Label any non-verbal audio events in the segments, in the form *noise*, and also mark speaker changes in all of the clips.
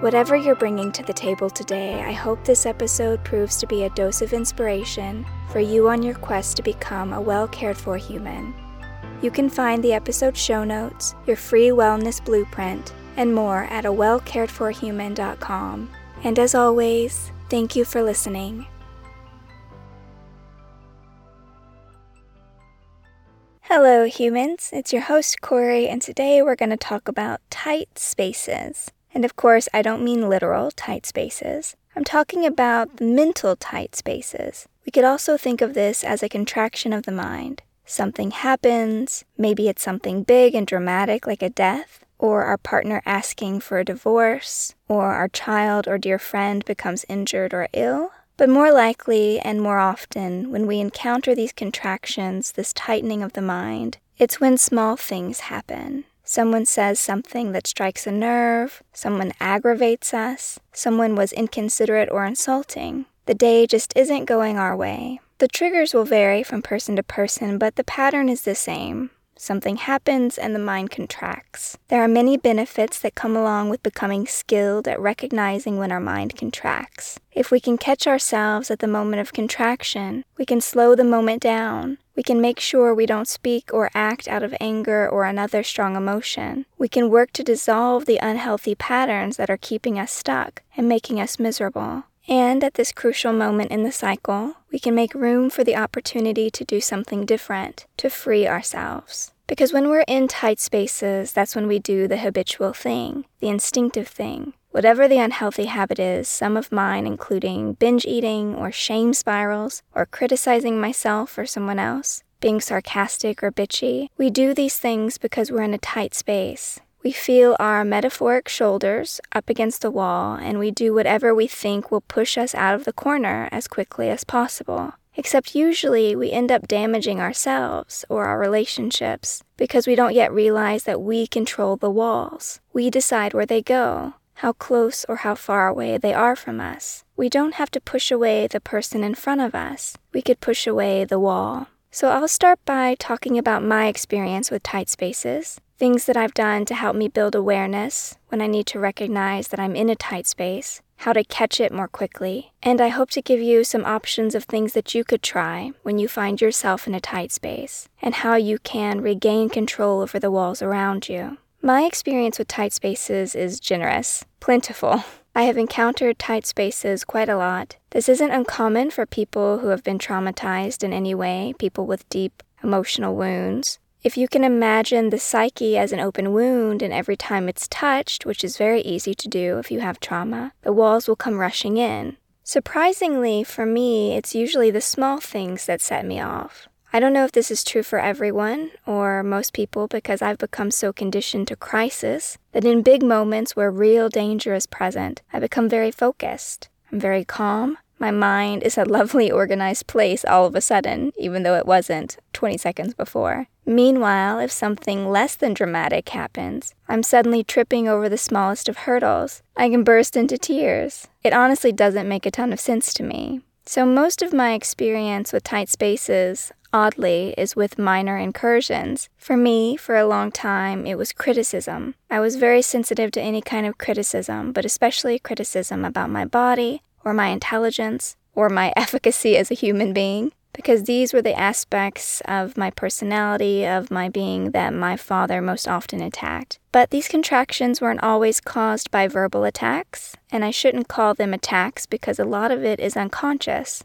Speaker 1: Whatever you're bringing to the table today, I hope this episode proves to be a dose of inspiration for you on your quest to become a well cared for human. You can find the episode show notes, your free wellness blueprint, and more at a wellcaredforhuman.com. And as always, thank you for listening. Hello, humans. It's your host, Kory, and today we're going to talk about tight spaces. And of course, I don't mean literal tight spaces. I'm talking about the mental tight spaces. We could also think of this as a contraction of the mind. Something happens, maybe it's something big and dramatic like a death, or our partner asking for a divorce, or our child or dear friend becomes injured or ill. But more likely and more often, when we encounter these contractions, this tightening of the mind, it's when small things happen. Someone says something that strikes a nerve, someone aggravates us, someone was inconsiderate or insulting. The day just isn't going our way. The triggers will vary from person to person, but the pattern is the same. Something happens and the mind contracts. There are many benefits that come along with becoming skilled at recognizing when our mind contracts. If we can catch ourselves at the moment of contraction, we can slow the moment down. We can make sure we don't speak or act out of anger or another strong emotion. We can work to dissolve the unhealthy patterns that are keeping us stuck and making us miserable. And at this crucial moment in the cycle, we can make room for the opportunity to do something different, to free ourselves. Because when we're in tight spaces, that's when we do the habitual thing, the instinctive thing. Whatever the unhealthy habit is, some of mine including binge eating or shame spirals or criticizing myself or someone else, being sarcastic or bitchy, we do these things because we're in a tight space. We feel our metaphoric shoulders up against the wall, and we do whatever we think will push us out of the corner as quickly as possible. Except usually we end up damaging ourselves or our relationships because we don't yet realize that we control the walls. We decide where they go, how close or how far away they are from us. We don't have to push away the person in front of us, we could push away the wall. So I'll start by talking about my experience with tight spaces things that I've done to help me build awareness when I need to recognize that I'm in a tight space, how to catch it more quickly, and I hope to give you some options of things that you could try when you find yourself in a tight space, and how you can regain control over the walls around you. My experience with tight spaces is generous, plentiful. *laughs* I have encountered tight spaces quite a lot. This isn't uncommon for people who have been traumatized in any way, people with deep emotional wounds. If you can imagine the psyche as an open wound, and every time it's touched, which is very easy to do if you have trauma, the walls will come rushing in. Surprisingly, for me, it's usually the small things that set me off. I don't know if this is true for everyone or most people because I've become so conditioned to crisis that in big moments where real danger is present, I become very focused. I'm very calm. My mind is a lovely organized place all of a sudden, even though it wasn't 20 seconds before. Meanwhile, if something less than dramatic happens, I'm suddenly tripping over the smallest of hurdles. I can burst into tears. It honestly doesn't make a ton of sense to me. So, most of my experience with tight spaces, oddly, is with minor incursions. For me, for a long time, it was criticism. I was very sensitive to any kind of criticism, but especially criticism about my body, or my intelligence, or my *laughs* efficacy as a human being, because these were the aspects of my personality, of my being that my father most often attacked. But these contractions weren't always caused by verbal attacks, and I shouldn't call them attacks because a lot of it is unconscious.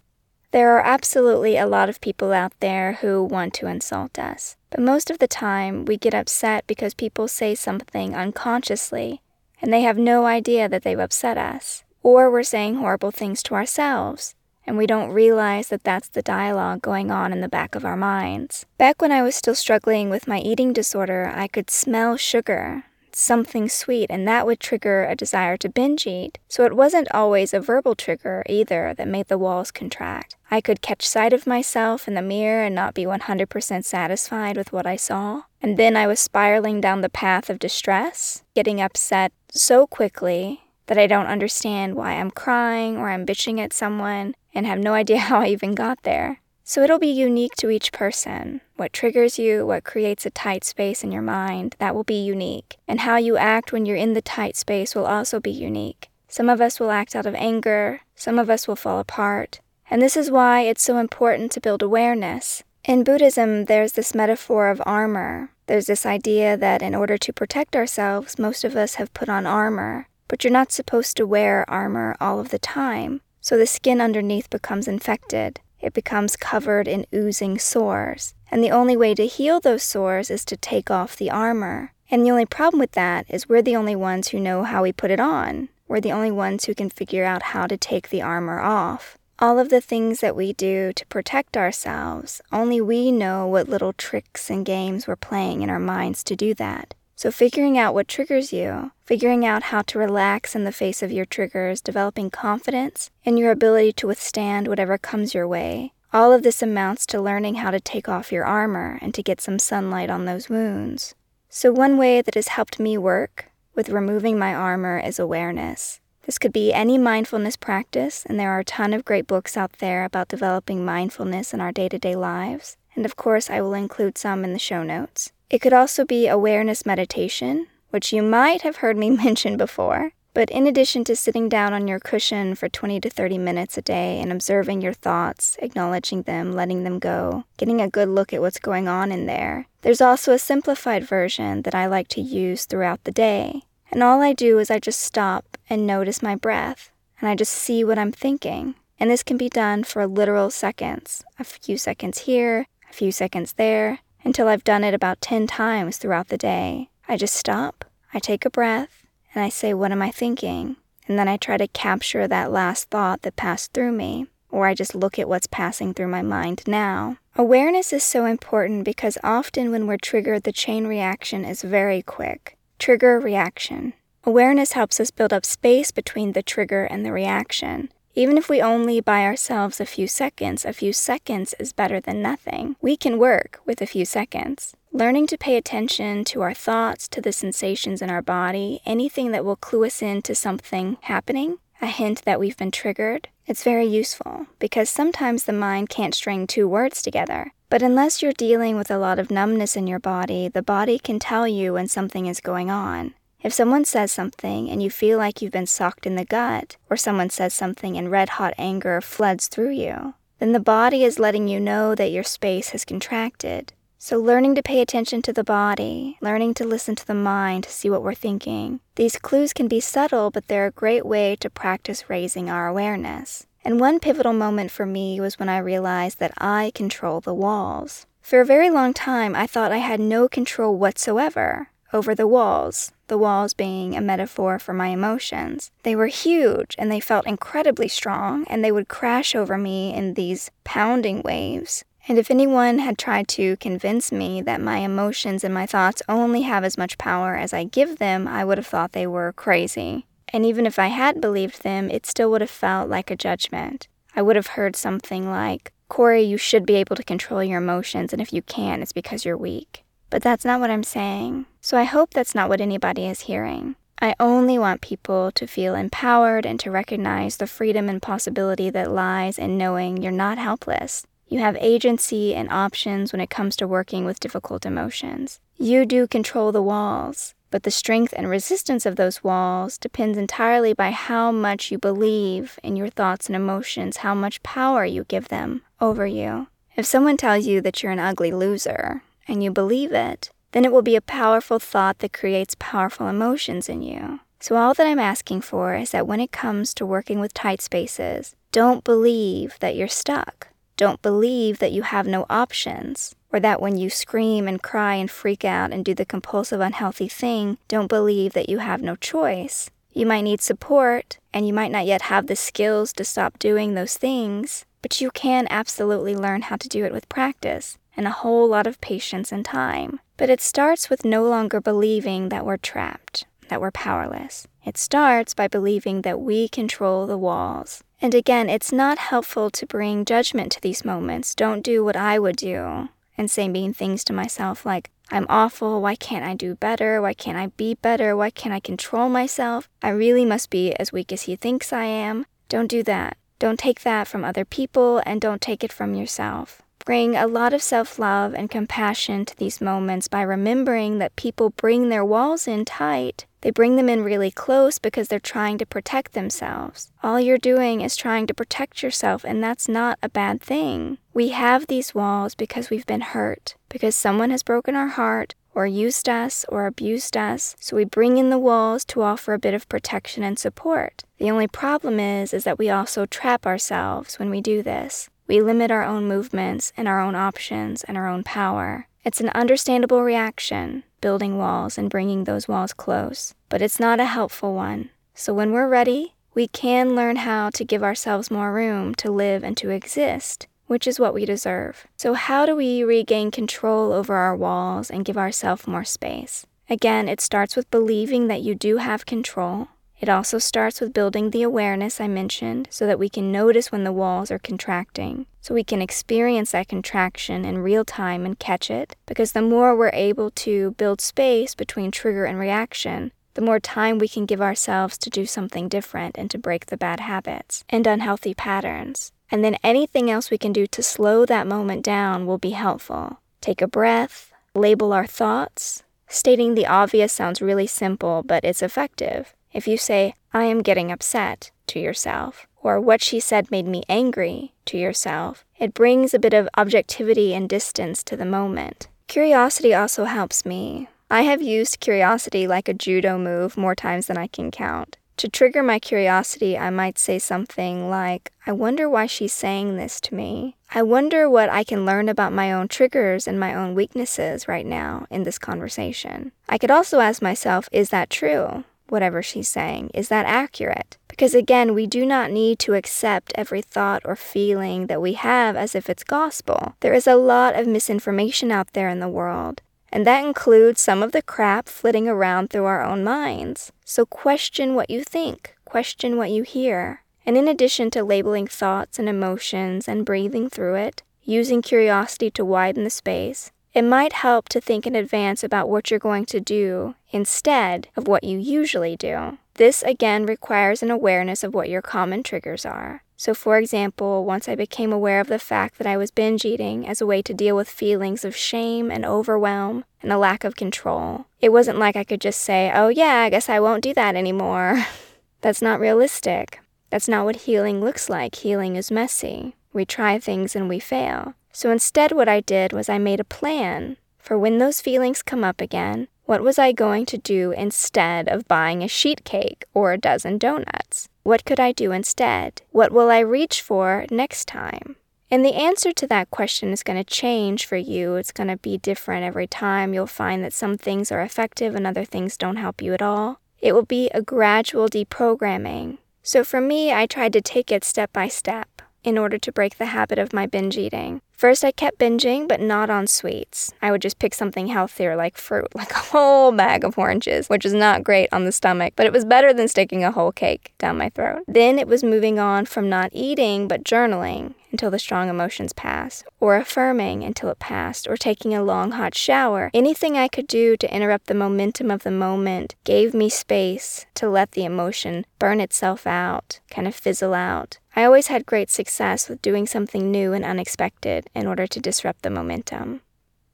Speaker 1: There are absolutely a lot of people out there who want to insult us, but most of the time we get upset because people say something unconsciously, and they have no idea that they've upset us or we're saying horrible things to ourselves, and we don't realize that that's the dialogue going on in the back of our minds. Back when I was still struggling with my eating disorder, I could smell sugar. something sweet, and that would trigger a desire to binge eat. So it wasn't always a verbal trigger either that made the walls contract. I could catch sight of myself in the mirror and not be 100% satisfied with what I saw. And then I was spiraling down the path of distress, getting upset so quickly that I don't understand why I'm crying or I'm bitching at someone and have no *laughs* idea how I even got there. So it'll be unique to each person. What triggers you, what creates a tight space in your mind, that will be unique. And how you act when you're in the tight space will also be unique. Some of us will act out of anger, some of us will fall apart. And this is why it's so important to build awareness. In Buddhism, there's this metaphor of armor. There's this idea that in order to protect ourselves, most of us have put on armor. But you're not supposed to wear armor all of the time, so the skin underneath becomes infected it becomes covered in oozing sores. And the only way to heal those sores is to take off the armor. And the only problem with that is we're the only ones who know how we put it on. We're the only ones who can figure out how to take the armor off. All of the things that we do to protect ourselves, only we know what little tricks and games we're playing in our minds to do that. So, figuring out what triggers you, figuring out how to relax in the face of your triggers, developing confidence in your ability to withstand whatever comes your way, all of this amounts to learning how to take off your armor and to get some sunlight on those wounds. So, one way that has helped me work with removing my armor is awareness. This could be any mindfulness practice, and there are a ton of great books out there about developing mindfulness in our day to day lives. And of course, I will include some in the show notes. It could also be awareness meditation, which you might have heard me *laughs* mention before. But in addition to sitting down on your cushion for 20 to 30 minutes a day and observing your thoughts, acknowledging them, letting them go, getting a good look at what's going on in there, there's also a simplified version that I like to use throughout the day. And all I do is I just stop and notice my breath, and I just see what I'm thinking. And this can be done for literal seconds a few seconds here, a few seconds there, until I've done it about 10 times throughout the day. I just stop, I take a breath, and I say, What am I thinking? And then I try to capture that last thought that passed through me, or I just look at what's passing through my mind now. Awareness is so important because often when we're triggered, the chain reaction is very quick. Trigger reaction. Awareness helps us build up space between the trigger and the reaction. Even if we only buy ourselves a few seconds, a few seconds is better than nothing. We can work with a few seconds. Learning to pay attention to our thoughts, to the sensations in our body, anything that will clue us into something happening, a hint that we've been triggered, it's very useful because sometimes the mind can't string two words together. But unless you're dealing with a lot of numbness in your body, the body can tell you when something is going on. If someone says something and you feel like you've been socked in the gut, or someone says something and red hot anger floods through you, then the body is letting you know that your space has contracted. So, learning to pay attention to the body, learning to listen to the mind to see what we're thinking, these clues can be subtle, but they're a great way to practice raising our awareness. And one pivotal moment for me was when I realized that I control the walls. For a very long time, I thought I had no control whatsoever over the walls, the walls being a metaphor for my emotions. They were huge and they felt incredibly strong, and they would crash over me in these pounding waves. And if anyone had tried to convince me that my emotions and my thoughts only have as much power as I give them, I would have thought they were crazy. And even if I had believed them, it still would have felt like a judgment. I would have heard something like, Kory, you should be able to control your emotions, and if you can't, it's because you're weak. But that's not what I'm saying. So I hope that's not what anybody is hearing. I only want people to feel empowered and to recognize the freedom and possibility that lies in knowing you're not helpless. You have agency and options when it comes to working with difficult emotions. You do control the walls, but the strength and resistance of those walls depends entirely by how much you believe in your thoughts and emotions, how much power you give them over you. If someone tells you that you're an ugly loser, and you believe it, then it will be a powerful thought that creates powerful emotions in you. So, all that I'm asking for is that when it comes to working with tight spaces, don't believe that you're stuck. Don't believe that you have no options, or that when you scream and cry and freak out and do the compulsive unhealthy thing, don't believe that you have no choice. You might need support, and you might not yet have the skills to stop doing those things, but you can absolutely learn how to do it with practice and a whole lot of patience and time. But it starts with no longer believing that we're trapped, that we're powerless. It starts by believing that we control the walls. And again, it's not helpful to bring judgment to these moments. Don't do what I would do and say mean things to myself like, I'm awful. Why can't I do better? Why can't I be better? Why can't I control myself? I really must be as weak as he thinks I am. Don't do that. Don't take that from other people and don't take it from yourself. Bring a lot of self love and compassion to these moments by remembering that people bring their walls in tight they bring them in really close because they're trying to protect themselves. All you're doing is trying to protect yourself, and that's not a bad thing. We have these walls because we've been hurt, because someone has broken our heart, or used us, or abused us, so we bring in the walls to offer a bit of protection and support. The only problem is, is that we also trap ourselves when we do this. We limit our own movements and our own options and our own power. It's an understandable reaction, building walls and bringing those walls close, but it's not a helpful one. So when we're ready, we can learn how to give ourselves more room to live and to exist, which is what we deserve. So, how do we regain control over our walls and give ourselves more space? Again, it starts with believing that you do have control it also starts with building the awareness I mentioned so that we can notice when the walls are contracting, so we can experience that contraction in real time and catch it. Because the more we're able to build space between trigger and reaction, the more time we can give ourselves to do something different and to break the bad habits and unhealthy patterns. And then anything else we can do to slow that moment down will be helpful. Take a breath, label our thoughts. Stating the obvious sounds really simple, but it's effective. If you say, I am getting upset to yourself, or what she said made me angry to yourself, it brings a bit of objectivity and distance to the moment. Curiosity also helps me. I have used curiosity like a judo move more times than I can count. To trigger my curiosity, I might say something like, I wonder why she's saying this to me. I wonder what I can learn about my own triggers and my own weaknesses right now in this conversation. I could also ask myself, is that true? Whatever she's saying. Is that accurate? Because again, we do not need to accept every thought or feeling that we have as if it's gospel. There is a lot of misinformation out there in the world, and that includes some of the crap flitting around through our own minds. So question what you think, question what you hear. And in addition to labeling thoughts and emotions and breathing through it, using curiosity to widen the space, it might help to think in advance about what you're going to do instead of what you usually do. This again requires an awareness of what your common triggers are. So, for example, once I became aware of the fact that I was binge eating as a way to deal with feelings of shame and overwhelm and a lack of control, it wasn't like I could just say, oh, yeah, I guess I won't do that anymore. *laughs* That's not realistic. That's not what healing looks like. Healing is messy. We try things and we fail. So instead, what I did was I made a plan for when those feelings come up again. What was I going to do instead of buying a sheet cake or a dozen donuts? What could I do instead? What will I reach for next time? And the answer to that question is going to change for you. It's going to be different every time. You'll find that some things are effective and other things don't help you at all. It will be a gradual deprogramming. So for me, I tried to take it step by step in order to break the habit of my binge eating. First, I kept binging, but not on sweets. I would just pick something healthier like fruit, *laughs* like a whole bag of oranges, which is not great on the stomach, but it was better than sticking a whole cake down my throat. Then it was moving on from not eating, but journaling until the strong emotions pass, or affirming until it passed, or taking a long hot shower. Anything I could do to interrupt the momentum of the moment gave me space to let the emotion burn itself out, kind of fizzle out. I always had great success with doing something new and unexpected in order to disrupt the momentum.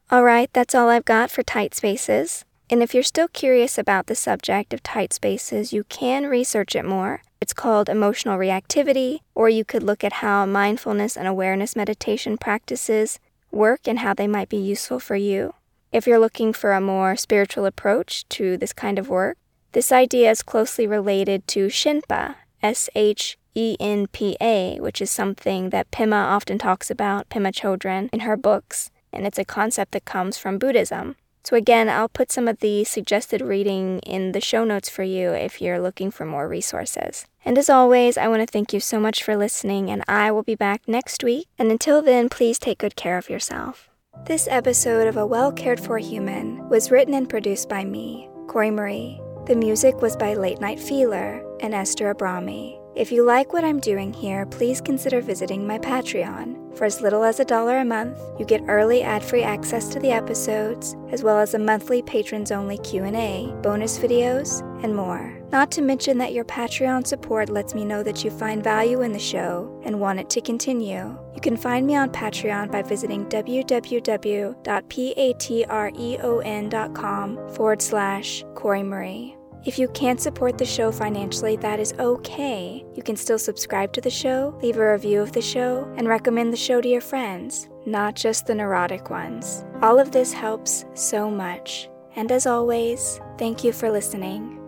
Speaker 1: All right, that's all I've got for tight spaces. And if you're still curious about the subject of tight spaces, you can research it more. It's called emotional reactivity, or you could look at how mindfulness and awareness meditation practices work and how they might be useful for you. If you're looking for a more spiritual approach to this kind of work, this idea is closely related to Shenpa, S H E N P A, which is something that Pema often talks about, Pema Chodron, in her books, and it's a concept that comes from Buddhism. So, again, I'll put some of the suggested reading in the show notes for you if you're looking for more resources. And as always, I want to thank you so much for listening, and I will be back next week. And until then, please take good care of yourself. This episode of A Well Cared For Human was written and produced by me, Kory Marie. The music was by Late Night Feeler and Esther Abrami. If you like what I'm doing here, please consider visiting my Patreon. For as little as a dollar a month, you get early ad-free access to the episodes, as well as a monthly patrons-only Q&A, bonus videos, and more. Not to mention that your Patreon support lets me know that you find value in the show and want it to continue. You can find me on Patreon by visiting www.patreon.com forward slash Kory Marie. If you can't support the show financially, that is okay. You can still subscribe to the show, leave a review of the show, and recommend the show to your friends, not just the neurotic ones. All of this helps so much. And as always, thank you for listening.